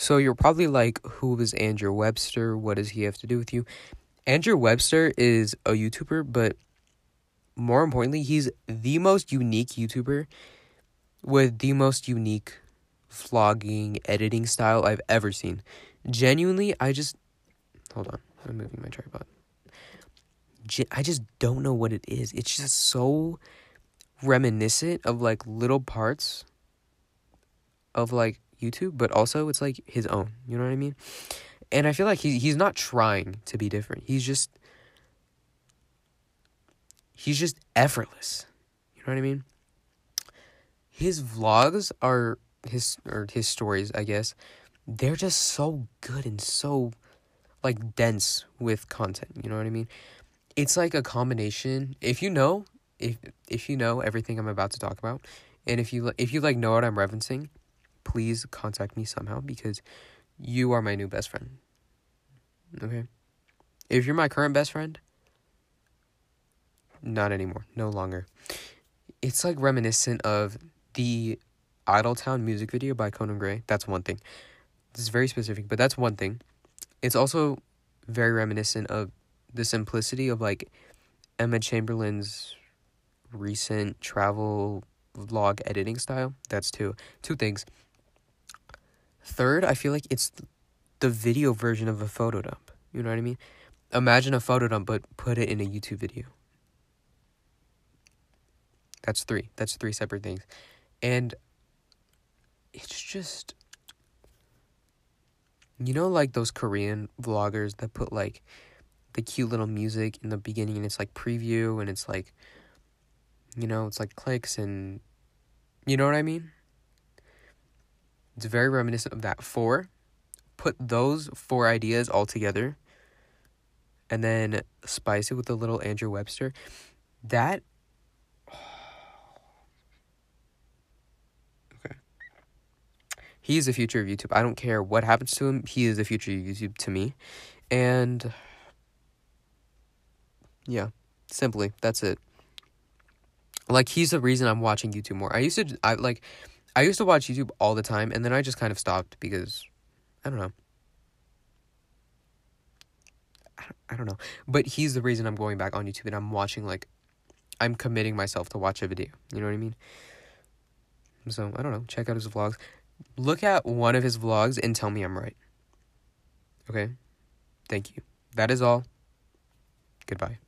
So you're probably like, who is Andrew Webster? What does he have to do with you? Andrew Webster is a YouTuber, but more importantly, he's the most unique YouTuber with the most unique vlogging editing style I've ever seen. Genuinely, I just hold on. I'm moving my tripod. I just don't know what it is. It's just so reminiscent of like little parts of like YouTube, but also it's like his own. You know what I mean? And I feel like he he's not trying to be different. He's just he's just effortless. You know what I mean? His vlogs are his or his stories, I guess. They're just so good and so like dense with content, you know what I mean? It's like a combination. If you know, if if you know everything I'm about to talk about, and if you if you like know what I'm referencing, please contact me somehow because you are my new best friend. Okay? If you're my current best friend, not anymore, no longer. It's like reminiscent of the Idle Town music video by Conan Gray. That's one thing. This is very specific, but that's one thing. It's also very reminiscent of the simplicity of like Emma Chamberlain's recent travel vlog editing style. That's two. Two things. Third, I feel like it's the video version of a photo dump. You know what I mean? Imagine a photo dump, but put it in a YouTube video. That's three. That's three separate things. And it's just you know like those Korean vloggers that put like the cute little music in the beginning and it's like preview and it's like you know, it's like clicks and you know what I mean? It's very reminiscent of that. Four, put those four ideas all together and then spice it with a little Andrew Webster. That okay. He is the future of YouTube. I don't care what happens to him. He is the future of YouTube to me. And yeah, simply that's it. Like he's the reason I'm watching YouTube more. I used to I like I used to watch YouTube all the time and then I just kind of stopped because I don't know. I don't know. But he's the reason I'm going back on YouTube and I'm watching like I'm committing myself to watch a video. You know what I mean? So, I don't know. Check out his vlogs. Look at one of his vlogs and tell me I'm right. Okay? Thank you. That is all. Goodbye.